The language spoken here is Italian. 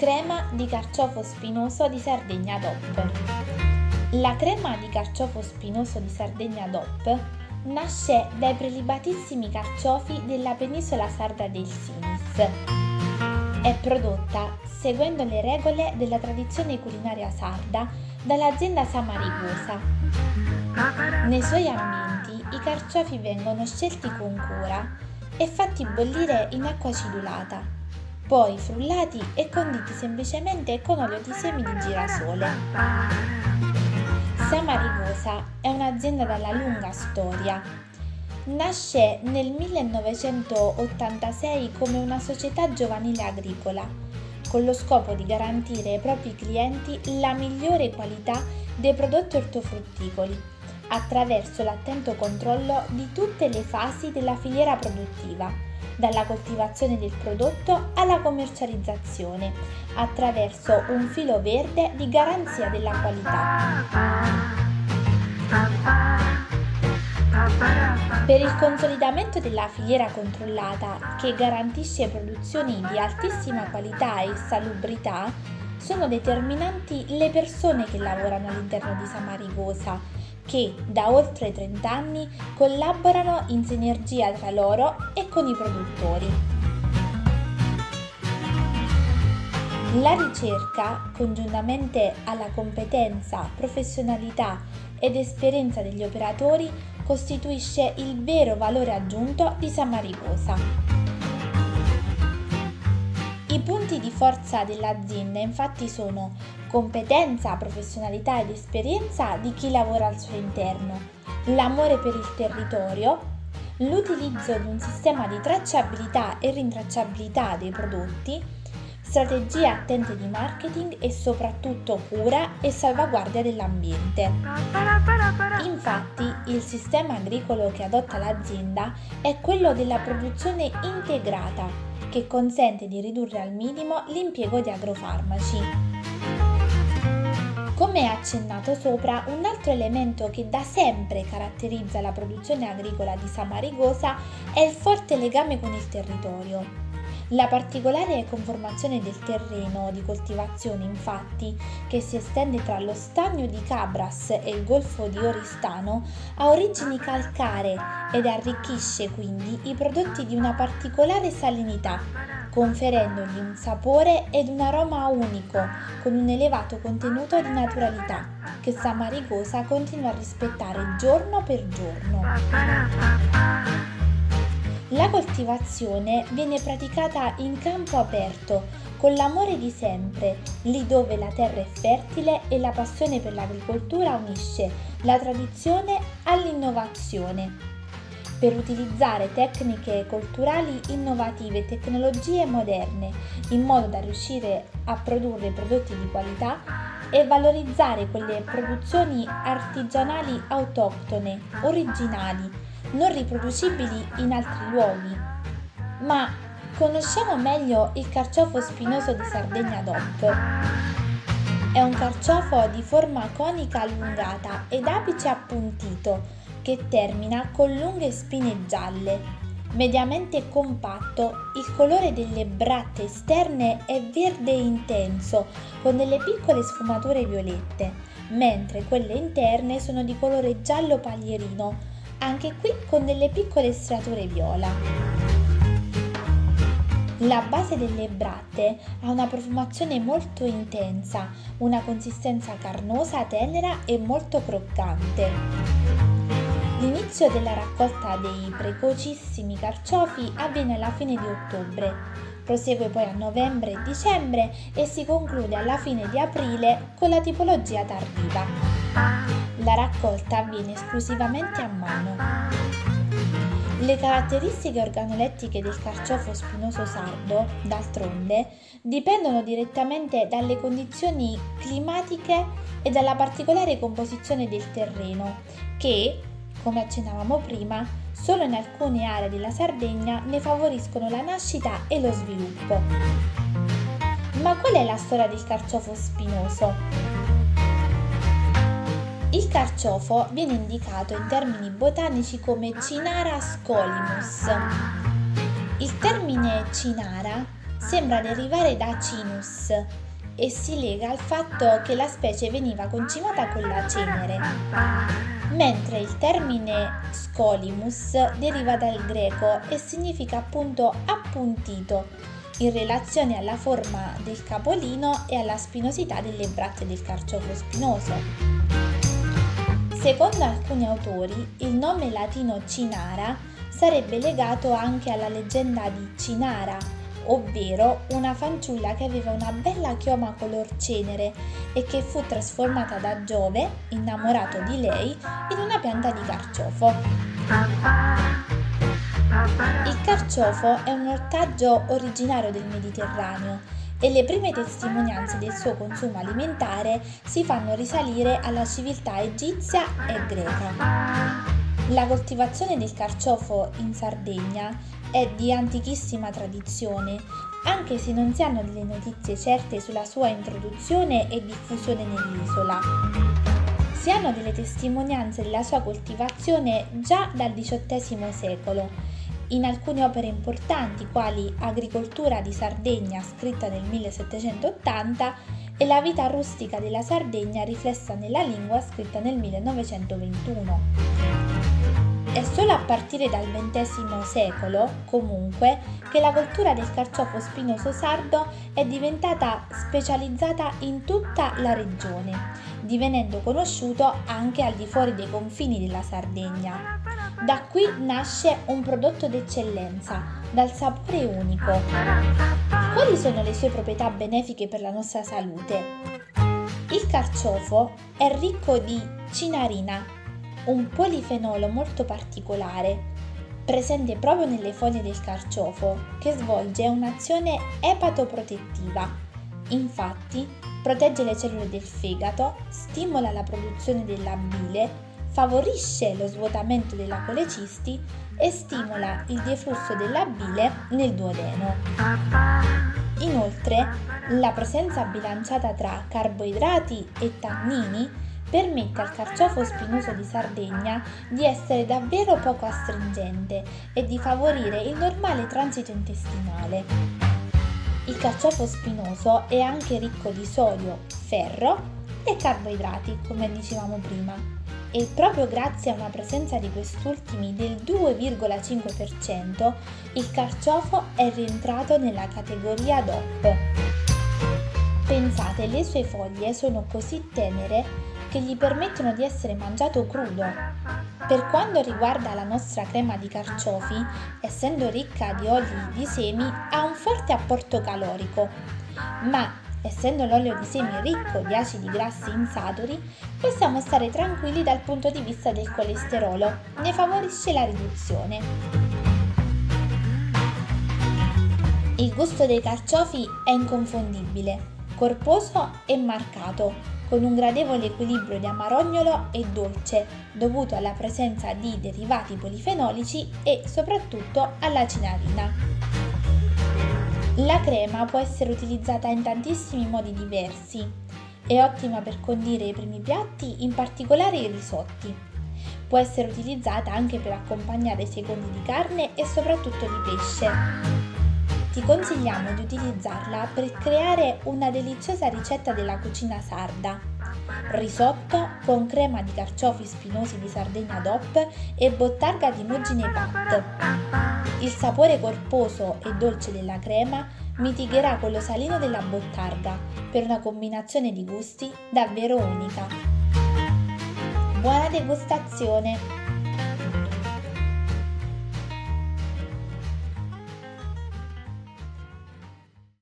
Crema di carciofo spinoso di Sardegna DOP. La crema di carciofo spinoso di Sardegna DOP nasce dai prelibatissimi carciofi della penisola sarda del Sinis. È prodotta seguendo le regole della tradizione culinaria sarda dall'azienda Samarigosa. Nei suoi ambienti i carciofi vengono scelti con cura e fatti bollire in acqua acidulata, poi frullati e conditi semplicemente con olio di semi di girasole. Samarigosa è un'azienda dalla lunga storia. Nasce nel 1986 come una società giovanile agricola con lo scopo di garantire ai propri clienti la migliore qualità dei prodotti ortofrutticoli attraverso l'attento controllo di tutte le fasi della filiera produttiva, dalla coltivazione del prodotto alla commercializzazione, attraverso un filo verde di garanzia della qualità. Per il consolidamento della filiera controllata, che garantisce produzioni di altissima qualità e salubrità, sono determinanti le persone che lavorano all'interno di Samarigosa, che da oltre 30 anni collaborano in sinergia tra loro e con i produttori. La ricerca, congiuntamente alla competenza, professionalità ed esperienza degli operatori, costituisce il vero valore aggiunto di Samaricosa. I punti di forza dell'azienda infatti sono competenza, professionalità ed esperienza di chi lavora al suo interno, l'amore per il territorio, l'utilizzo di un sistema di tracciabilità e rintracciabilità dei prodotti, strategie attente di marketing e soprattutto cura e salvaguardia dell'ambiente. Infatti il sistema agricolo che adotta l'azienda è quello della produzione integrata, che consente di ridurre al minimo l'impiego di agrofarmaci. Come accennato sopra, un altro elemento che da sempre caratterizza la produzione agricola di Samarigosa è il forte legame con il territorio. La particolare conformazione del terreno di coltivazione, infatti, che si estende tra lo stagno di Cabras e il golfo di Oristano, ha origini calcaree ed arricchisce quindi i prodotti di una particolare salinità, conferendogli un sapore ed un aroma unico, con un elevato contenuto di naturalità, che Samarigosa continua a rispettare giorno per giorno. La coltivazione viene praticata in campo aperto, con l'amore di sempre, lì dove la terra è fertile e la passione per l'agricoltura unisce la tradizione all'innovazione. Per utilizzare tecniche culturali innovative e tecnologie moderne, in modo da riuscire a produrre prodotti di qualità e valorizzare quelle produzioni artigianali autoctone, originali, non riproducibili in altri luoghi. Ma conosciamo meglio il carciofo spinoso di Sardegna DOP. È un carciofo di forma conica allungata ed apice appuntito che termina con lunghe spine gialle. Mediamente compatto, il colore delle bratte esterne è verde intenso con delle piccole sfumature violette, mentre quelle interne sono di colore giallo paglierino anche qui con delle piccole striature viola. La base delle bratte ha una profumazione molto intensa, una consistenza carnosa, tenera e molto croccante. L'inizio della raccolta dei precocissimi carciofi avviene alla fine di ottobre, prosegue poi a novembre e dicembre e si conclude alla fine di aprile con la tipologia tardiva. La raccolta avviene esclusivamente a mano. Le caratteristiche organolettiche del carciofo spinoso sardo, d'altronde, dipendono direttamente dalle condizioni climatiche e dalla particolare composizione del terreno, che, come accennavamo prima, solo in alcune aree della Sardegna ne favoriscono la nascita e lo sviluppo. Ma qual è la storia del carciofo spinoso? Il carciofo viene indicato in termini botanici come Cinara scolimus. Il termine cinara sembra derivare da cinus e si lega al fatto che la specie veniva concimata con la cenere, mentre il termine scolimus deriva dal greco e significa appunto appuntito in relazione alla forma del capolino e alla spinosità delle bratte del carciofo spinoso. Secondo alcuni autori, il nome latino Cinara sarebbe legato anche alla leggenda di Cinara, ovvero una fanciulla che aveva una bella chioma color cenere e che fu trasformata da Giove, innamorato di lei, in una pianta di carciofo. Il carciofo è un ortaggio originario del Mediterraneo e le prime testimonianze del suo consumo alimentare si fanno risalire alla civiltà egizia e greca. La coltivazione del carciofo in Sardegna è di antichissima tradizione, anche se non si hanno delle notizie certe sulla sua introduzione e diffusione nell'isola. Si hanno delle testimonianze della sua coltivazione già dal XVIII secolo, in alcune opere importanti quali Agricoltura di Sardegna scritta nel 1780 e La vita rustica della Sardegna riflessa nella lingua scritta nel 1921. È solo a partire dal XX secolo, comunque, che la coltura del carciofo spinoso sardo è diventata specializzata in tutta la regione, divenendo conosciuto anche al di fuori dei confini della Sardegna. Da qui nasce un prodotto d'eccellenza, dal sapore unico. Quali sono le sue proprietà benefiche per la nostra salute? Il carciofo è ricco di cinarina, un polifenolo molto particolare, presente proprio nelle foglie del carciofo, che svolge un'azione epatoprotettiva. Infatti, protegge le cellule del fegato, stimola la produzione della bile, favorisce lo svuotamento della colecisti e stimola il deflusso della bile nel duodeno. Inoltre, la presenza bilanciata tra carboidrati e tannini permette al carciofo spinoso di Sardegna di essere davvero poco astringente e di favorire il normale transito intestinale. Il carciofo spinoso è anche ricco di sodio, ferro e carboidrati, come dicevamo prima, e proprio grazie a una presenza di quest'ultimi del 2,5% il carciofo è rientrato nella categoria DOP. Pensate, le sue foglie sono così tenere che gli permettono di essere mangiato crudo. Per quanto riguarda la nostra crema di carciofi, essendo ricca di oli di semi, ha un forte apporto calorico, ma essendo l'olio di semi ricco di acidi grassi insaturi, possiamo stare tranquilli dal punto di vista del colesterolo, ne favorisce la riduzione. Il gusto dei carciofi è inconfondibile, corposo e marcato, con un gradevole equilibrio di amarognolo e dolce dovuto alla presenza di derivati polifenolici e soprattutto alla cinarina. La crema può essere utilizzata in tantissimi modi diversi. È ottima per condire i primi piatti, in particolare i risotti. Può essere utilizzata anche per accompagnare i secondi di carne e soprattutto di pesce ti consigliamo di utilizzarla per creare una deliziosa ricetta della cucina sarda. Risotto con crema di carciofi spinosi di Sardegna DOP e bottarga di muggine pat. Il sapore corposo e dolce della crema mitigherà quello salino della bottarga per una combinazione di gusti davvero unica. Buona degustazione!